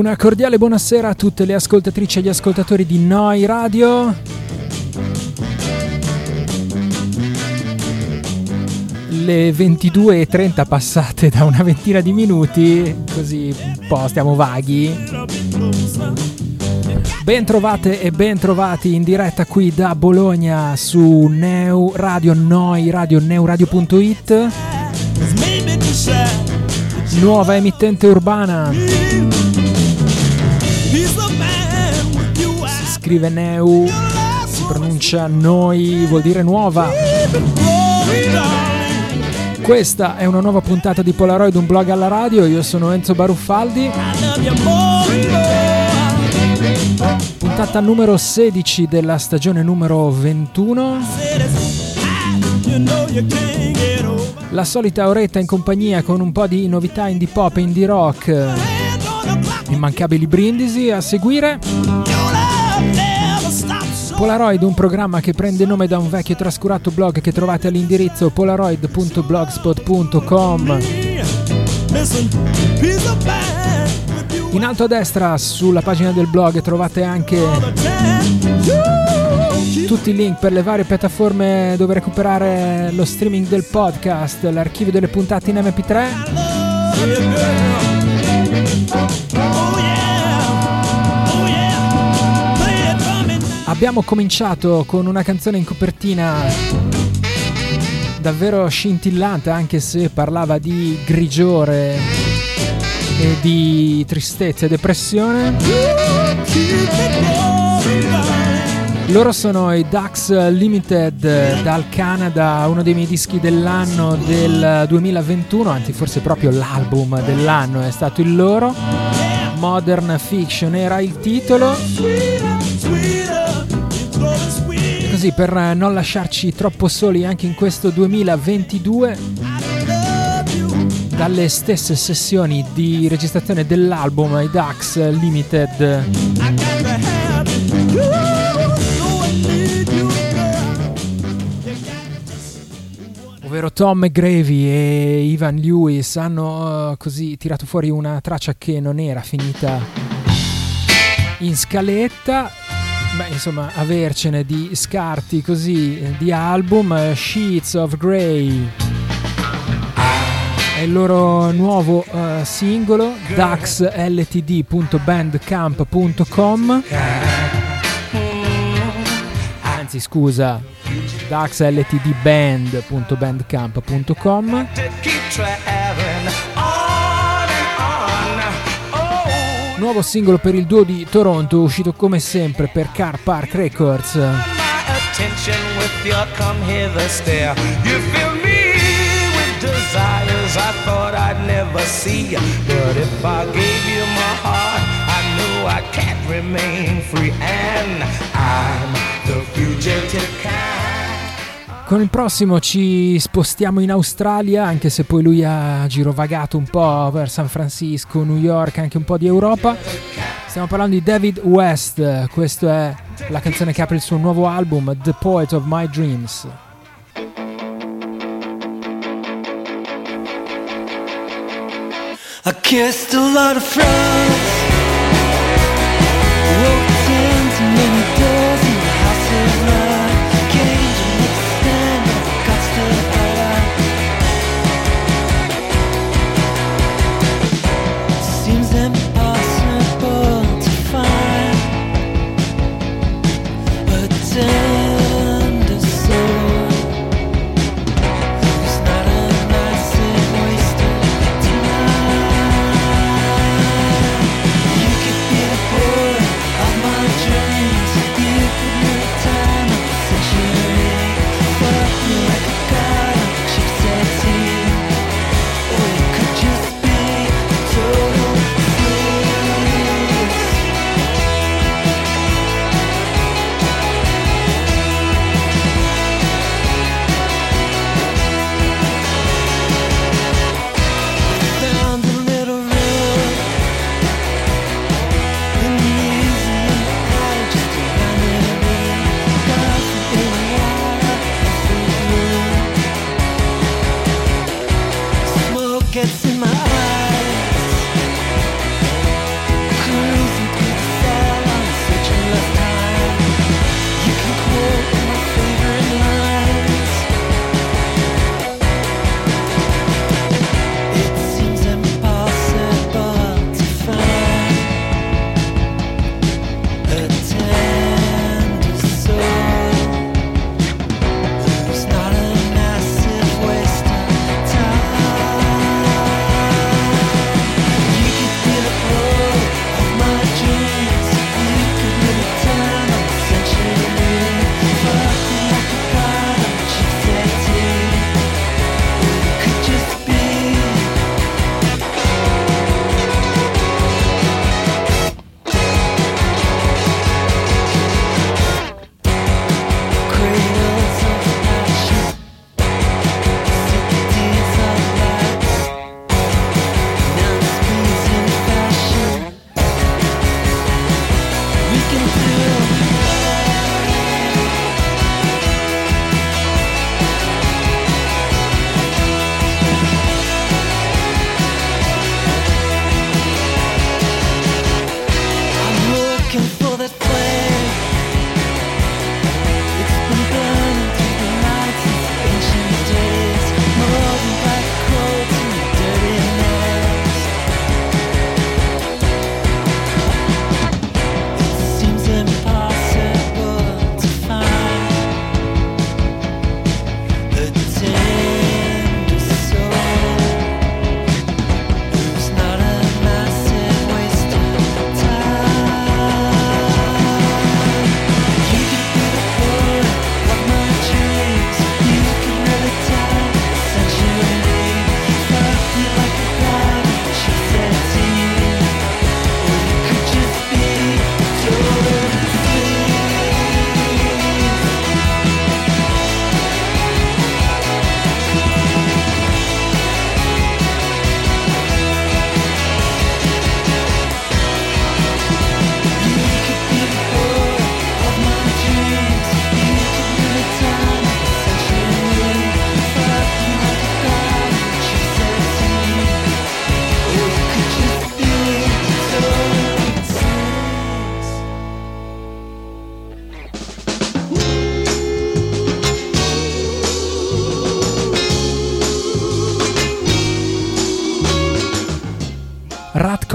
Una cordiale buonasera a tutte le ascoltatrici e gli ascoltatori di Noi Radio. Le 22.30 passate da una ventina di minuti, così un po' stiamo vaghi. Ben trovate e ben trovati in diretta qui da Bologna su Neu Radio Noi Radio Neuradio.it Nuova emittente urbana. Si scrive Neu, si pronuncia Noi, vuol dire nuova. Questa è una nuova puntata di Polaroid, un blog alla radio. Io sono Enzo Baruffaldi. Puntata numero 16 della stagione numero 21. La solita oretta in compagnia con un po' di novità indie pop e indie rock. Immancabili brindisi a seguire. Polaroid, un programma che prende nome da un vecchio trascurato blog che trovate all'indirizzo polaroid.blogspot.com. In alto a destra sulla pagina del blog trovate anche tutti i link per le varie piattaforme dove recuperare lo streaming del podcast, l'archivio delle puntate in MP3. Abbiamo cominciato con una canzone in copertina davvero scintillante anche se parlava di grigiore e di tristezza e depressione. Loro sono i Dax Limited dal Canada, uno dei miei dischi dell'anno del 2021, anzi forse proprio l'album dell'anno è stato il loro. Modern Fiction era il titolo. Così per non lasciarci troppo soli anche in questo 2022 dalle stesse sessioni di registrazione dell'album i Dax Limited ovvero Tom McGravy e Ivan Lewis hanno uh, così tirato fuori una traccia che non era finita in scaletta. Beh, insomma, avercene di scarti così di album, uh, Sheets of Grey. È il loro nuovo uh, singolo daxltd.bandcamp.com anzi scusa daxltdband.bandcamp.com Nuovo singolo per il duo di Toronto uscito come sempre per Car Park Records. I can't remain free. And I'm the fugitive. Con il prossimo ci spostiamo in Australia, anche se poi lui ha girovagato un po' per San Francisco, New York, anche un po' di Europa. Stiamo parlando di David West, questa è la canzone che apre il suo nuovo album, The Poet of My Dreams. I kissed a lot of friends.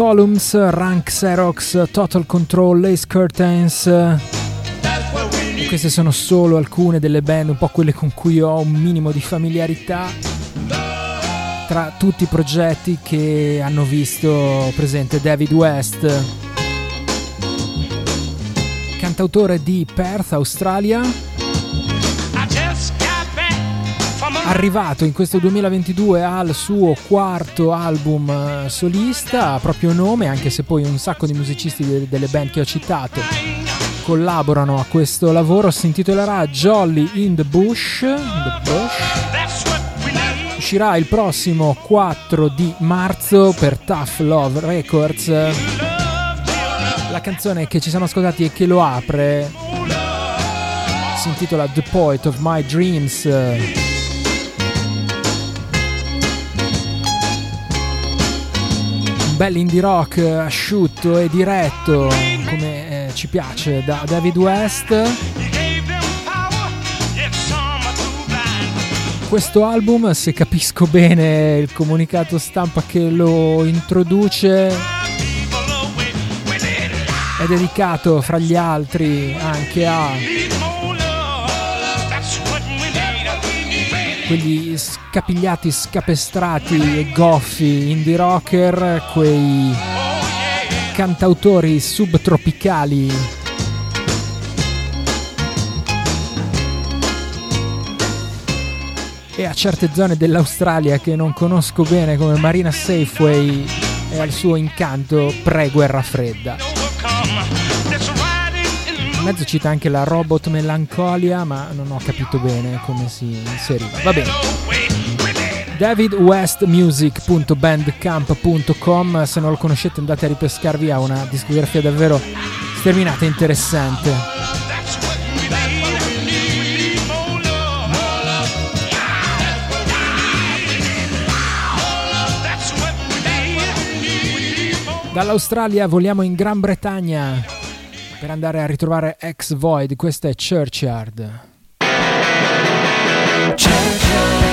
Columns, Rank Xerox, Total Control, Lace Curtains. Queste sono solo alcune delle band, un po' quelle con cui ho un minimo di familiarità tra tutti i progetti che hanno visto presente David West, cantautore di Perth, Australia arrivato in questo 2022 al suo quarto album eh, solista, a proprio nome, anche se poi un sacco di musicisti delle band che ho citato collaborano a questo lavoro, si intitolerà Jolly in the Bush. The Bush. Uscirà il prossimo 4 di marzo per Tough Love Records. La canzone che ci siamo ascoltati e che lo apre si intitola The Poet of My Dreams. Bel indie rock asciutto e diretto come eh, ci piace da David West. Questo album, se capisco bene il comunicato stampa che lo introduce, è dedicato fra gli altri anche a quegli scapigliati, scapestrati e goffi indie rocker, quei cantautori subtropicali. E a certe zone dell'Australia che non conosco bene come Marina Safeway e al suo incanto pre-guerra fredda mezzo cita anche la robot melancolia, ma non ho capito bene come si inseriva. Va bene. davidwestmusic.bandcamp.com se non lo conoscete andate a ripescarvi a una discografia davvero sterminata e interessante. Dall'Australia voliamo in Gran Bretagna per andare a ritrovare Ex Void, questa è Churchyard. Churchyard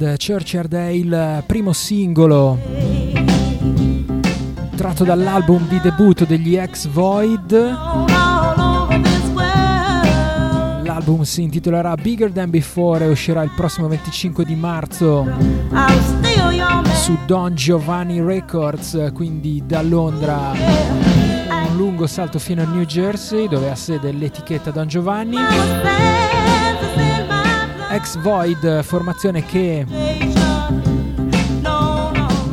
Churchyard. Churchyard è il primo singolo tratto dall'album di debutto degli ex Void. L'album si intitolerà Bigger Than Before e uscirà il prossimo 25 di marzo su Don Giovanni Records, quindi da Londra un lungo salto fino a New Jersey dove ha sede l'etichetta Don Giovanni. Ex Void, formazione che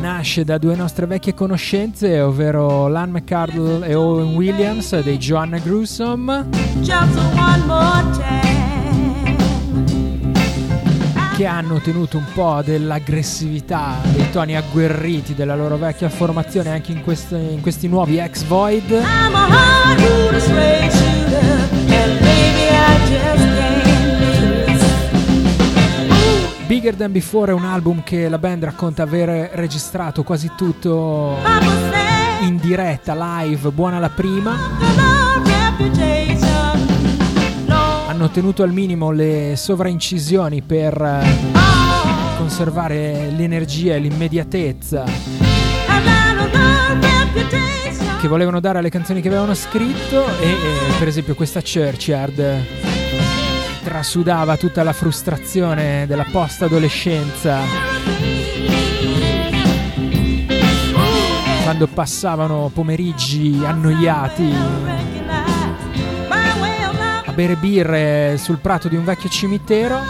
nasce da due nostre vecchie conoscenze, ovvero Lan McCardle e Owen Williams dei Joanna Gruesome. Che hanno tenuto un po' dell'aggressività, dei toni agguerriti della loro vecchia formazione anche in, questi, in questi nuovi ex Void. Bigger Than Before è un album che la band racconta aver registrato quasi tutto in diretta, live, buona la prima. Hanno tenuto al minimo le sovraincisioni per conservare l'energia e l'immediatezza che volevano dare alle canzoni che avevano scritto e, e per esempio questa Churchyard trasudava tutta la frustrazione della post-adolescenza. Quando passavano pomeriggi annoiati a bere birre sul prato di un vecchio cimitero.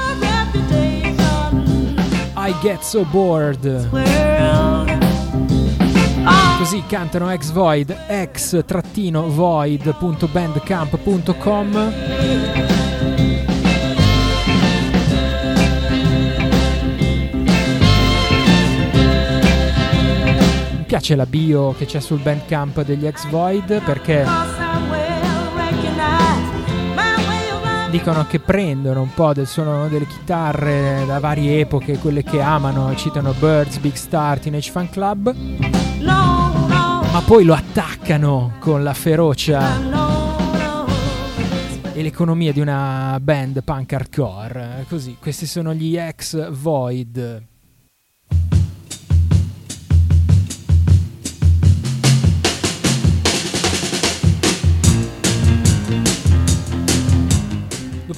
I get so bored. Così cantano ex void, ex-void.bandcamp.com. piace la bio che c'è sul bandcamp degli ex Void perché dicono che prendono un po' del suono delle chitarre da varie epoche, quelle che amano, citano Birds, Big Star, Teenage Fan Club, ma poi lo attaccano con la ferocia e l'economia di una band punk hardcore. Così, questi sono gli ex Void.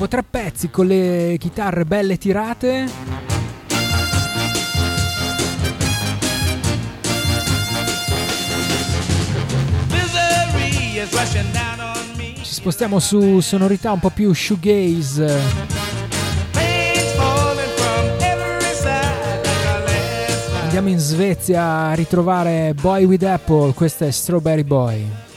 Dopo tre pezzi con le chitarre belle tirate. Ci spostiamo su sonorità un po' più shoegaze. Andiamo in Svezia a ritrovare Boy with Apple, questo è Strawberry Boy.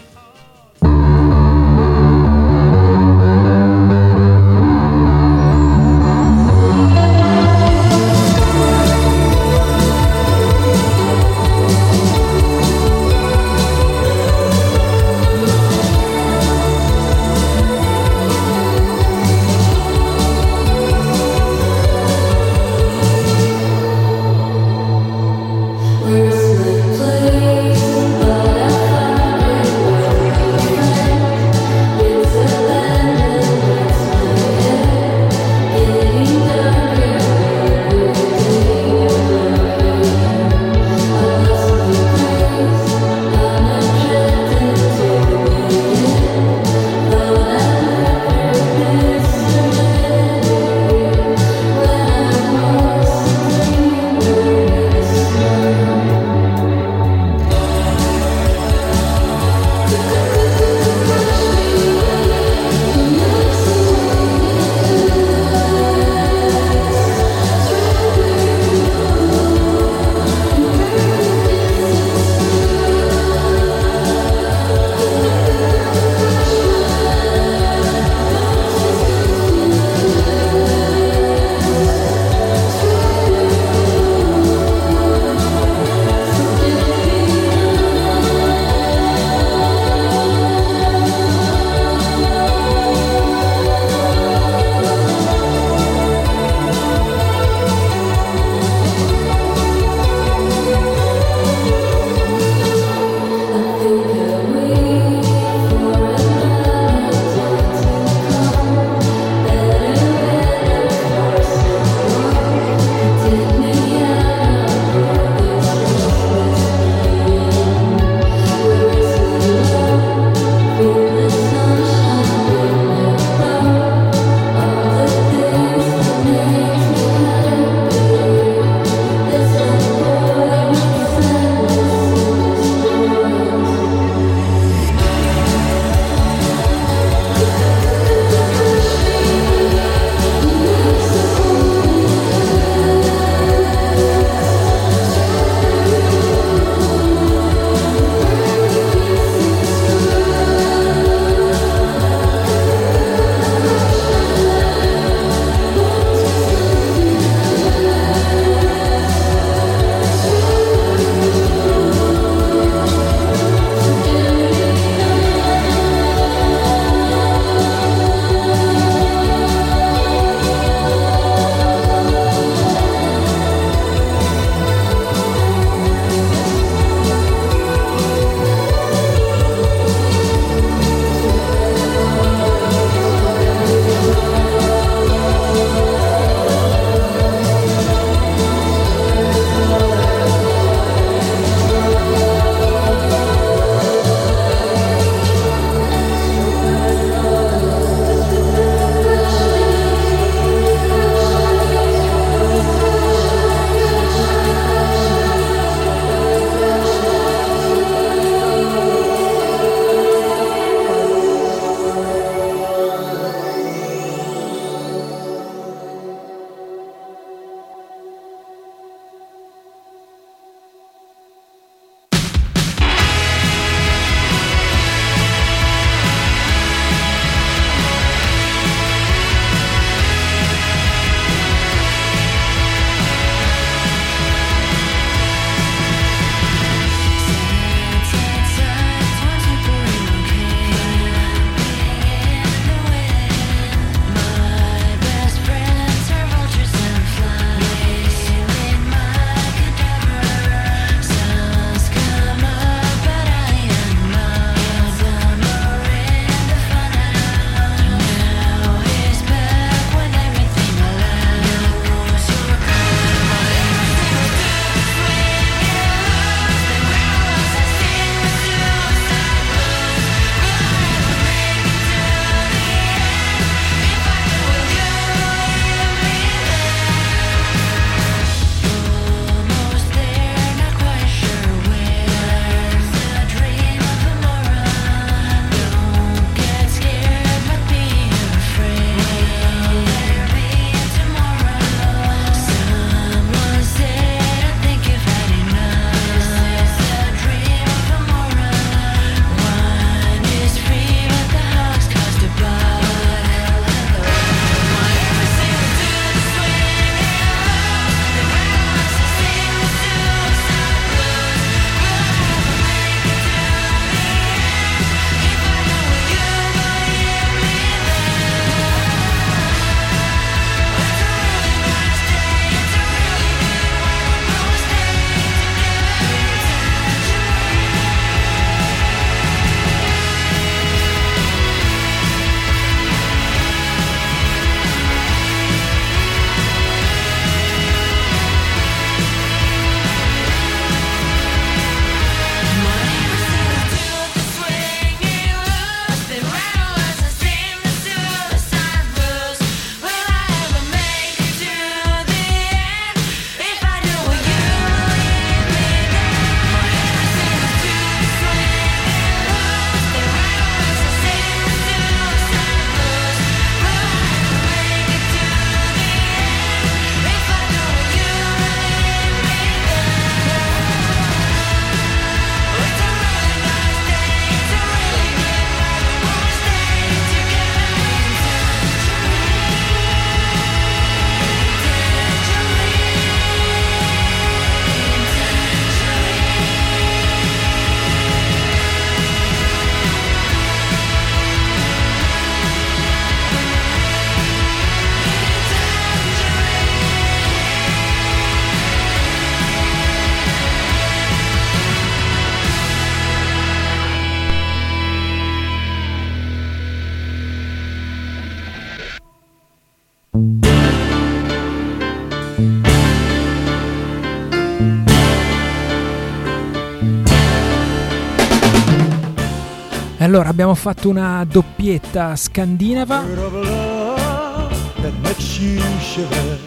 Allora abbiamo fatto una doppietta scandinava.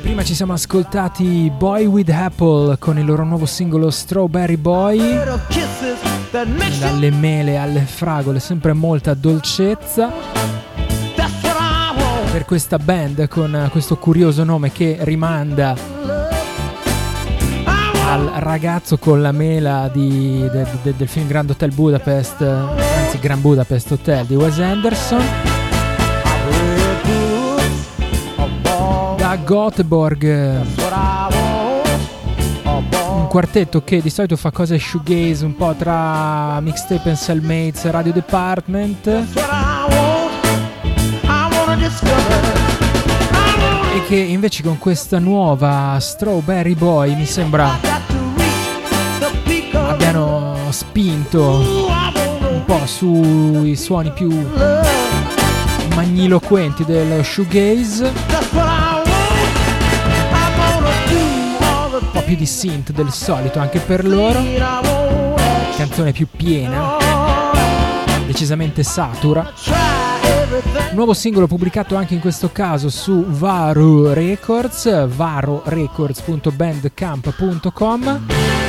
Prima ci siamo ascoltati Boy with Apple con il loro nuovo singolo Strawberry Boy. Dalle mele alle fragole, sempre molta dolcezza. Per questa band con questo curioso nome che rimanda al ragazzo con la mela di, de, de, del film Grand Hotel Budapest, anzi Grand Budapest Hotel di Wes Anderson. Da Göteborg, un quartetto che di solito fa cose shoegaze un po' tra mixtape and cellmates, radio department. E che invece con questa nuova Strawberry Boy mi sembra abbiano spinto po' sui suoni più magniloquenti del shoegaze. Un po' più di synth del solito anche per loro. Canzone più piena. Decisamente satura. Nuovo singolo pubblicato anche in questo caso su Varo Records varorecords.bandcamp.com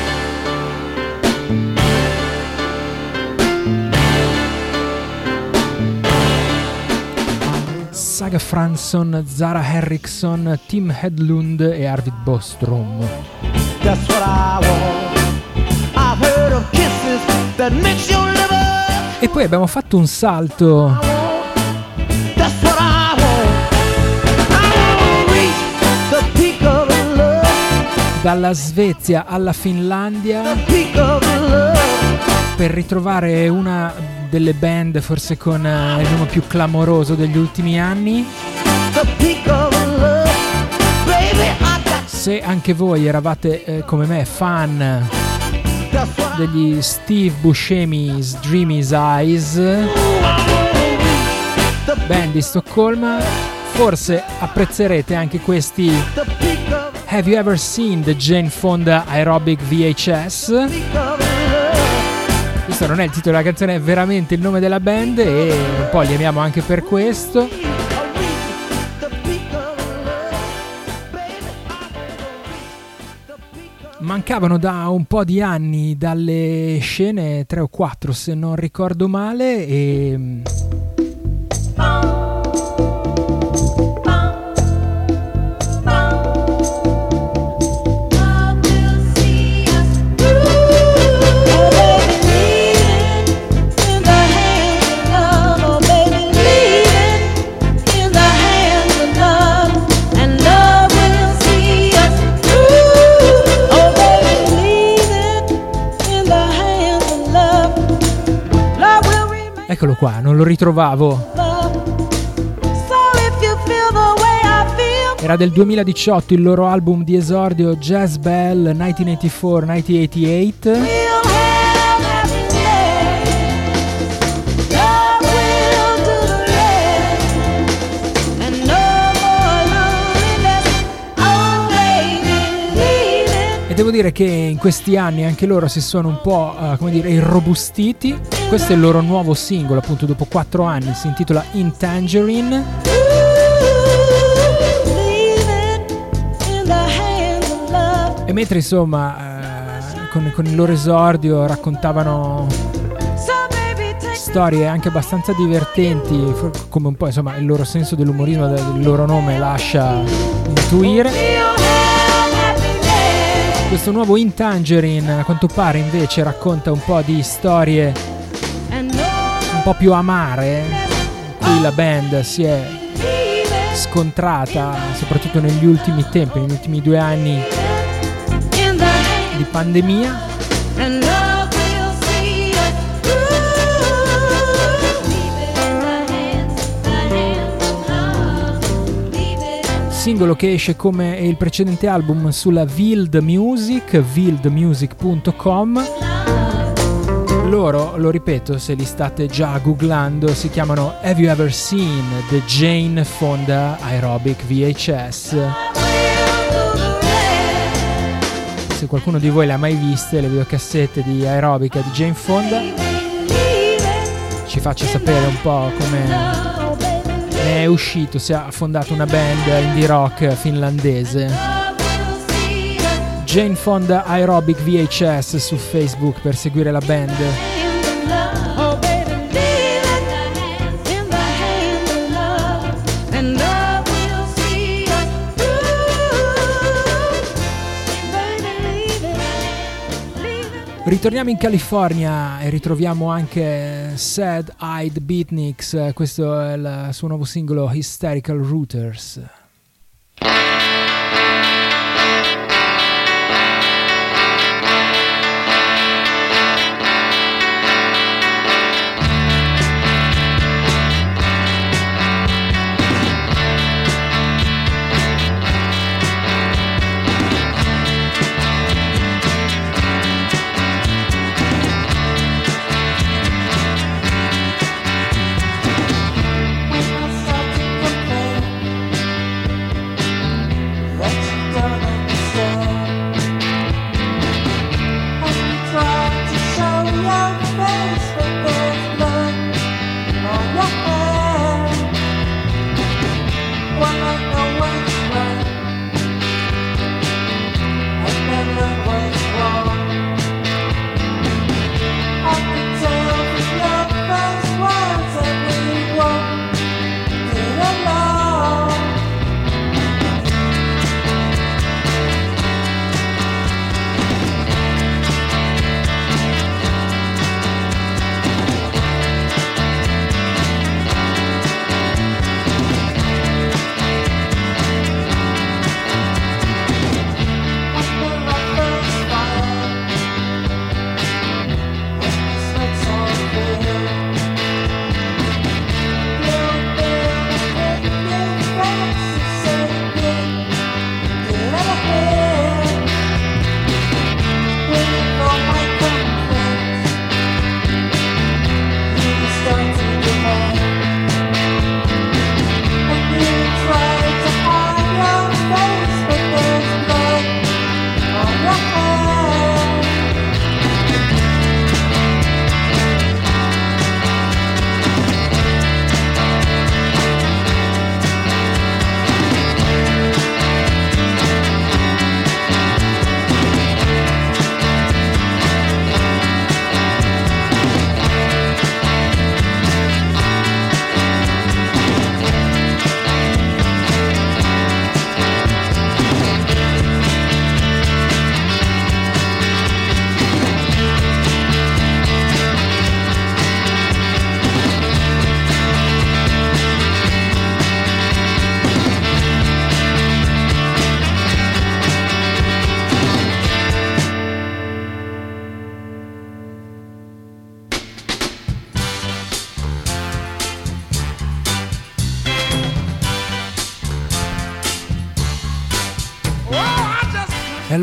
Saga Fransson, Zara Henriksson, Tim Hedlund e Arvid Bostrom. E poi abbiamo fatto un salto. Dalla Svezia alla Finlandia. Per ritrovare una delle band forse con uh, il nome più clamoroso degli ultimi anni. Se anche voi eravate eh, come me fan degli Steve Buscemi's Dreamy's Eyes, band di Stoccolma, forse apprezzerete anche questi Have You Ever Seen the Jane Fonda Aerobic VHS? Questo non è il titolo della canzone, è veramente il nome della band e un po' li amiamo anche per questo. Mancavano da un po' di anni dalle scene, 3 o 4 se non ricordo male, e Eccolo qua, non lo ritrovavo. Era del 2018 il loro album di esordio Jazz Bell 1984-1988. Devo dire che in questi anni anche loro si sono un po' uh, come dire irrobustiti. Questo è il loro nuovo singolo, appunto dopo quattro anni, si intitola In Tangerine. E mentre insomma uh, con, con il loro esordio raccontavano storie anche abbastanza divertenti, come un po' insomma il loro senso dell'umorismo del loro nome lascia intuire. Questo nuovo In Tangerine a quanto pare invece racconta un po' di storie un po' più amare, in cui la band si è scontrata soprattutto negli ultimi tempi, negli ultimi due anni di pandemia singolo che esce come il precedente album sulla Wild Music, wildmusic.com. Loro, lo ripeto, se li state già googlando, si chiamano Have You Ever Seen the Jane Fonda Aerobic VHS? Se qualcuno di voi le ha mai viste, le videocassette di aerobica di Jane Fonda, ci faccia sapere un po' come è uscito, se ha fondato una band indie rock finlandese. Jane Fonda Aerobic VHS su Facebook per seguire la band. Ritorniamo in California e ritroviamo anche Sad Eyed Beatniks, questo è il suo nuovo singolo Hysterical Rooters.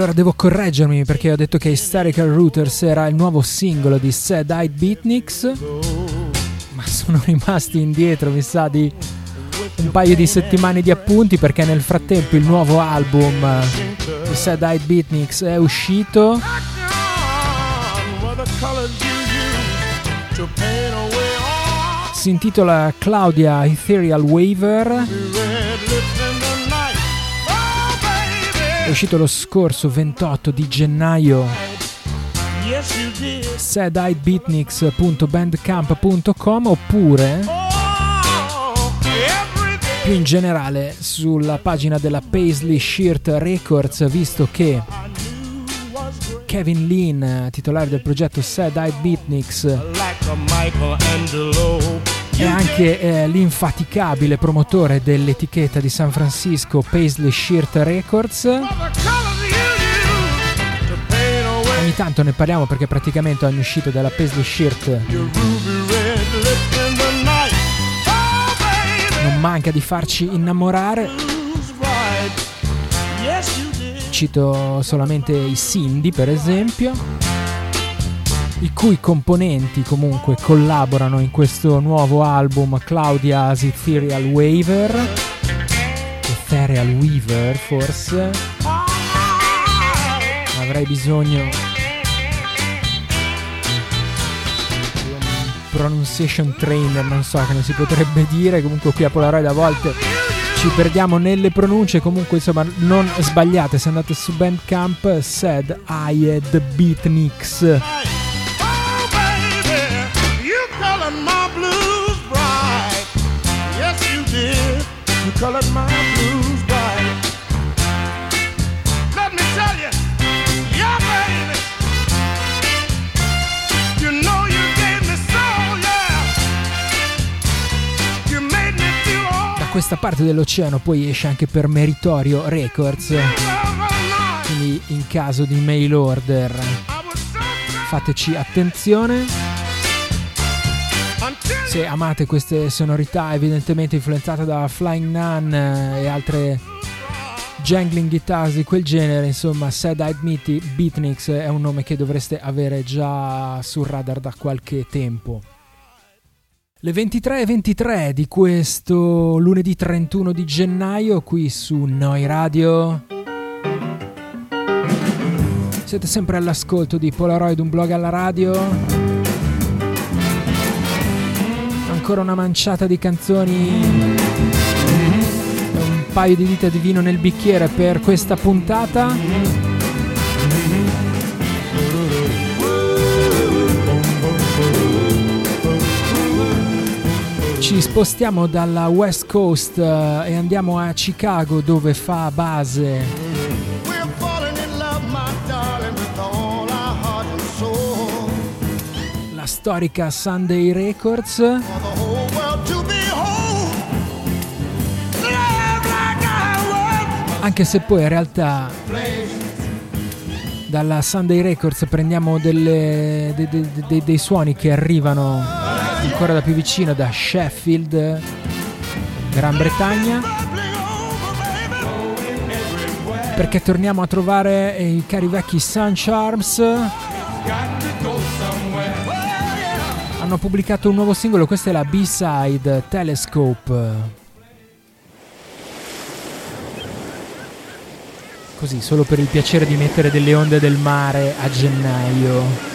Allora devo correggermi perché ho detto che Hysterical Rooters era il nuovo singolo di Sad Eyed Beatniks, ma sono rimasti indietro, mi sa, di un paio di settimane di appunti perché nel frattempo il nuovo album di Sad Eyed Beatniks è uscito. Si intitola Claudia Ethereal Waver uscito lo scorso 28 di gennaio. Sadeyedbeatniks.bandcamp.com oppure più in generale sulla pagina della Paisley Shirt Records visto che Kevin Lean, titolare del progetto Sad Eyed Beatniks, è anche eh, l'infaticabile promotore dell'etichetta di San Francisco Paisley Shirt Records. Ogni tanto ne parliamo perché praticamente ogni uscita della Paisley Shirt non manca di farci innamorare. Cito solamente i Cindy per esempio. I cui componenti comunque collaborano in questo nuovo album Claudia's Ethereal Waver Ethereal Weaver forse. Avrei bisogno di un pronunciation trainer non so non si potrebbe dire. Comunque qui a Polaroid a volte ci perdiamo nelle pronunce, comunque insomma non sbagliate, se andate su Bandcamp, said I had Beatniks. Colored my blues bright. Let me tell you, yeah, baby. You know you gave me soul, yeah. You made me feel all. Da questa parte dell'oceano poi esce anche per Meritorio Records. Quindi in caso di mail order fateci attenzione. Se amate queste sonorità evidentemente influenzate da Flying Nun eh, e altre jangling guitars di quel genere, insomma, Sad Eyed Meaty Beatniks è un nome che dovreste avere già sul radar da qualche tempo. Le 23.23 23 di questo lunedì 31 di gennaio qui su Noi Radio. Siete sempre all'ascolto di Polaroid, un blog alla radio ancora una manciata di canzoni. Un paio di dita di vino nel bicchiere per questa puntata. Ci spostiamo dalla West Coast eh, e andiamo a Chicago dove fa base. Storica Sunday Records. Anche se poi in realtà dalla Sunday Records prendiamo delle, de, de, de, dei suoni che arrivano ancora da più vicino da Sheffield, Gran Bretagna. Perché torniamo a trovare i cari vecchi Sun Charms hanno pubblicato un nuovo singolo, questa è la B-side Telescope. Così, solo per il piacere di mettere delle onde del mare a gennaio.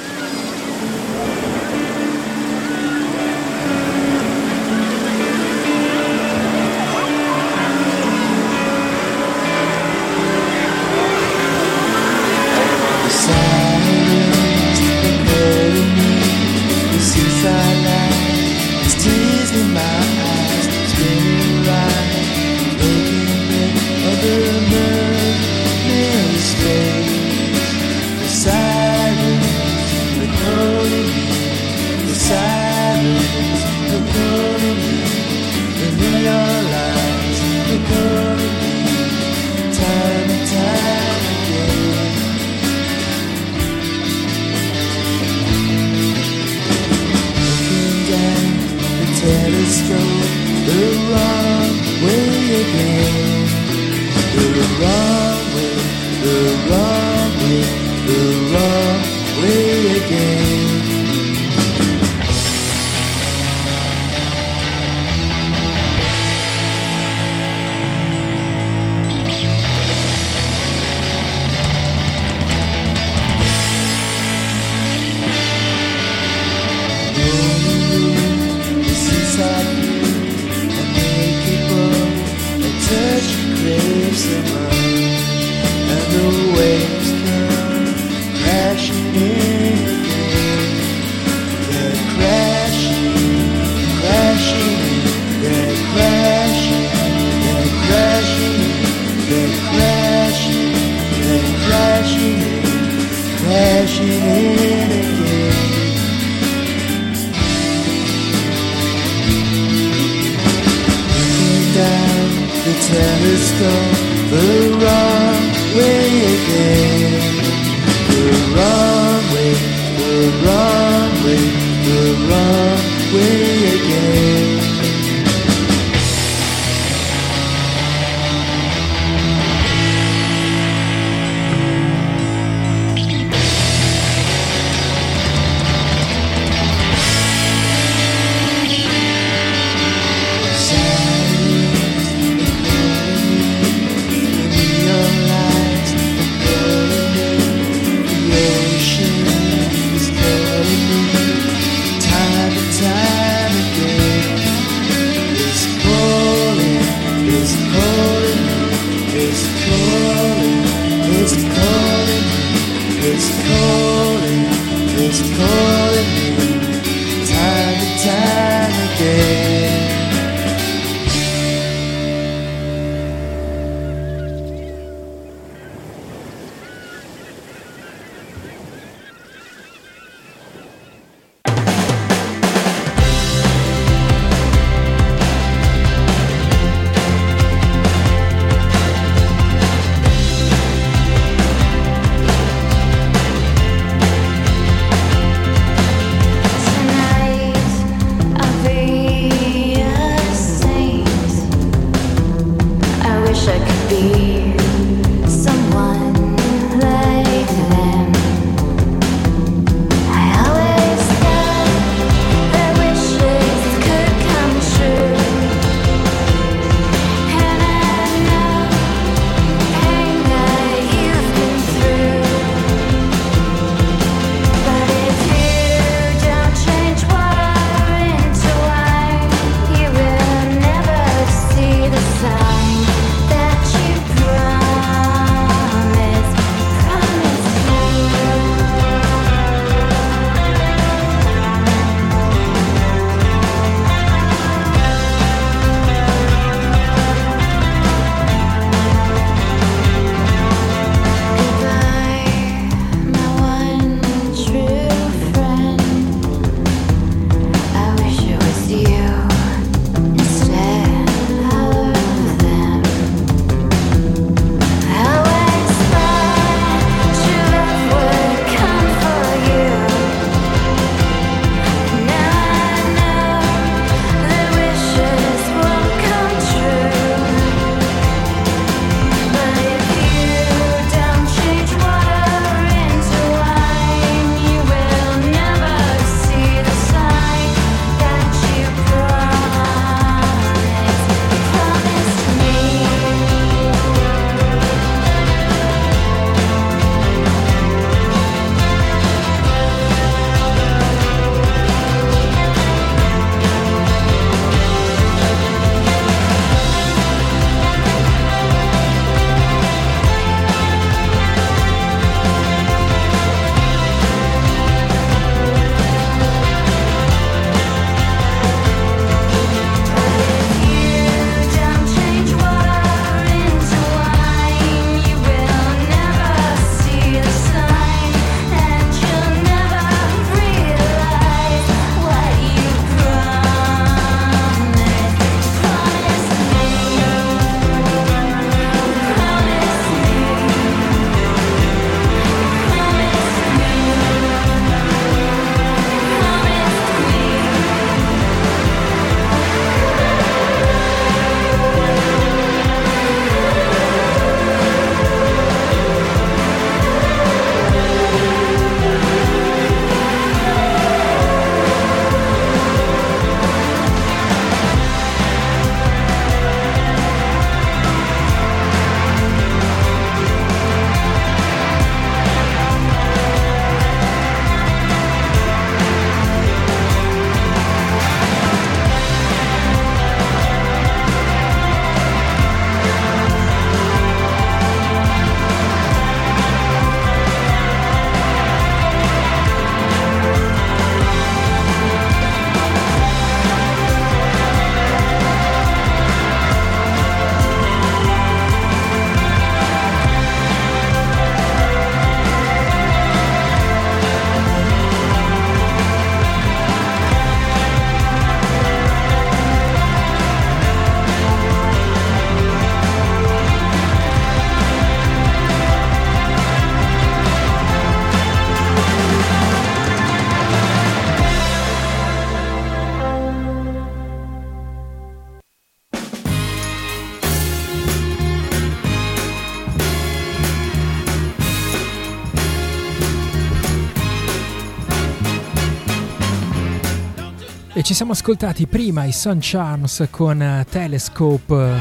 Siamo ascoltati prima i Sun Charms con eh, Telescope,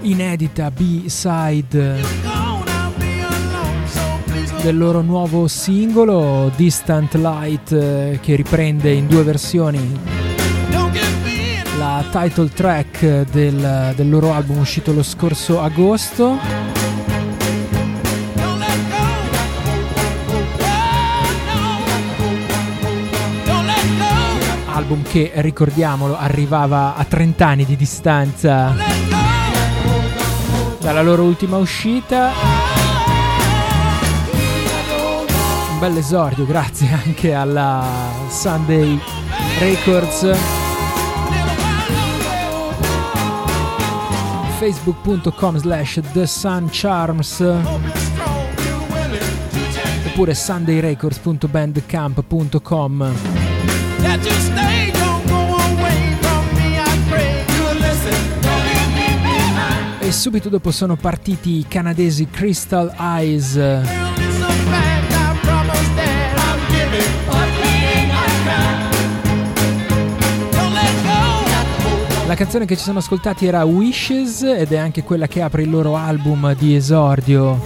inedita B-side del loro nuovo singolo Distant Light eh, che riprende in due versioni la title track del, del loro album uscito lo scorso agosto album che, ricordiamolo, arrivava a 30 anni di distanza dalla loro ultima uscita. Un bel esordio, grazie anche alla Sunday Records. facebook.com slash The Sun Charms oppure sundayrecords.bandcamp.com e subito dopo sono partiti i canadesi Crystal Eyes La canzone che ci siamo ascoltati era Wishes ed è anche quella che apre il loro album di esordio.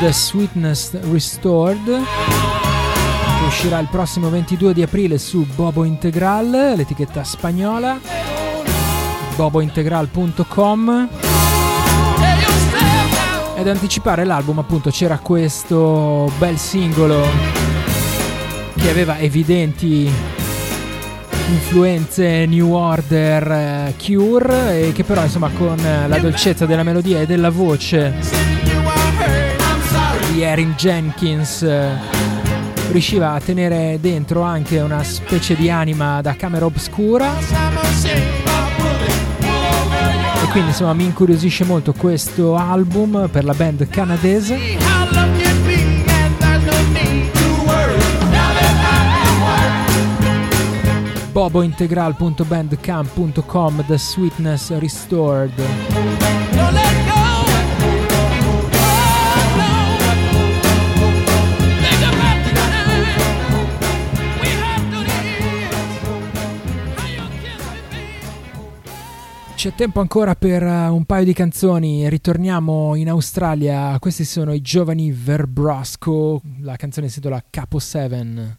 The Sweetness Restored che uscirà il prossimo 22 di aprile su Bobo Integral, l'etichetta spagnola bobointegral.com ed anticipare l'album appunto c'era questo bel singolo che aveva evidenti influenze New Order eh, Cure e che però insomma con la dolcezza della melodia e della voce di Erin Jenkins eh, riusciva a tenere dentro anche una specie di anima da camera obscura quindi insomma mi incuriosisce molto questo album per la band canadese bobointegral.bandcamp.com The Sweetness Restored. C'è tempo ancora per eh, un paio di canzoni, ritorniamo in Australia, questi sono i giovani Verbrosco, la canzone si intitola Capo 7.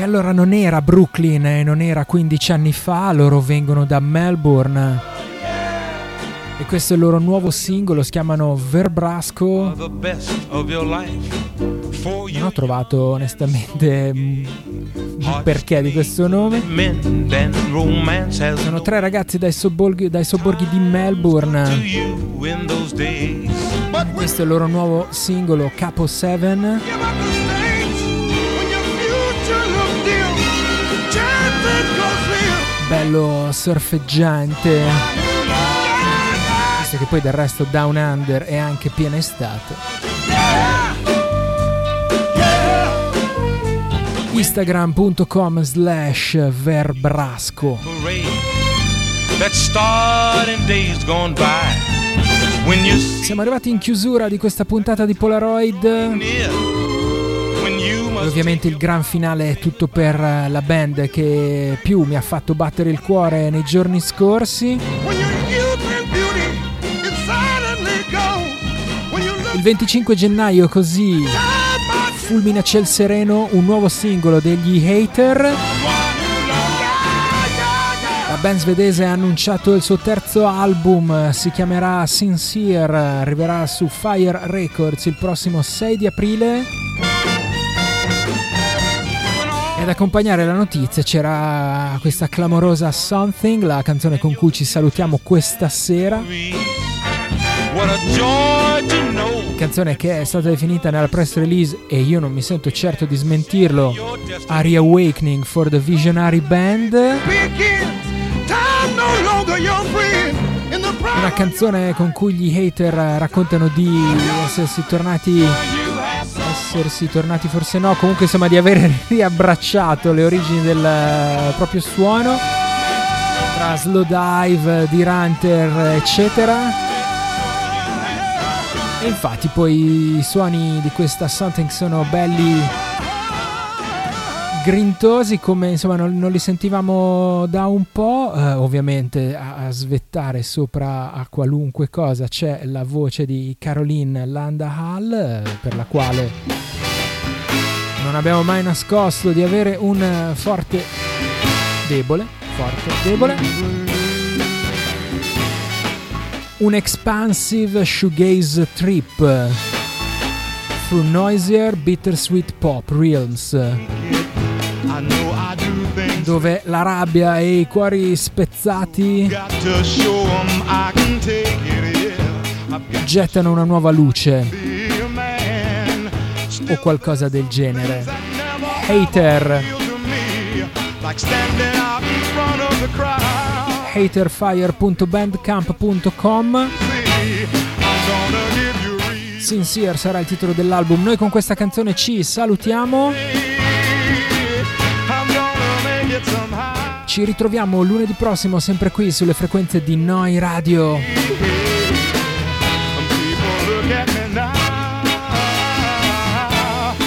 E allora non era Brooklyn e non era 15 anni fa, loro vengono da Melbourne. E questo è il loro nuovo singolo, si chiamano Verbrasco. Non ho trovato onestamente mm, il perché di questo nome. Sono tre ragazzi dai sobborghi, dai sobborghi di Melbourne. Questo è il loro nuovo singolo Capo 7. Bello surfeggiante. Visto che poi del resto Down Under è anche piena estate. Instagram.com slash verbrasco. Siamo arrivati in chiusura di questa puntata di Polaroid. E ovviamente il gran finale è tutto per la band che più mi ha fatto battere il cuore nei giorni scorsi. Il 25 gennaio così fulmina ciel sereno un nuovo singolo degli Hater. La band svedese ha annunciato il suo terzo album, si chiamerà Sincere, arriverà su Fire Records il prossimo 6 di aprile. Ad accompagnare la notizia c'era questa clamorosa Something, la canzone con cui ci salutiamo questa sera. Canzone che è stata definita nella press release e io non mi sento certo di smentirlo. A Reawakening for the Visionary Band. Una canzone con cui gli hater raccontano di essersi tornati essersi tornati forse no, comunque insomma di aver riabbracciato le origini del eh, proprio suono tra slow dive, di Runter eccetera. E infatti poi i suoni di questa Something sono belli grintosi come insomma non, non, li sentivamo da un po', eh, ovviamente a, a, svettare sopra a qualunque cosa c'è la voce di Caroline Landahal eh, per la quale non abbiamo mai nascosto di avere un forte debole, forte debole. Un expansive shoegaze trip through noisier bittersweet pop realms dove la rabbia e i cuori spezzati gettano una nuova luce o qualcosa del genere. Hater. haterfire.bandcamp.com Sincere sarà il titolo dell'album. Noi con questa canzone ci salutiamo. Ci ritroviamo lunedì prossimo sempre qui sulle frequenze di Noi Radio.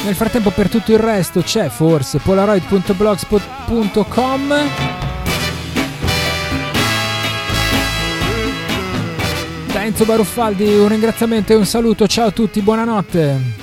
Nel frattempo per tutto il resto c'è forse polaroid.blogspot.com Da Enzo Baruffaldi un ringraziamento e un saluto, ciao a tutti, buonanotte.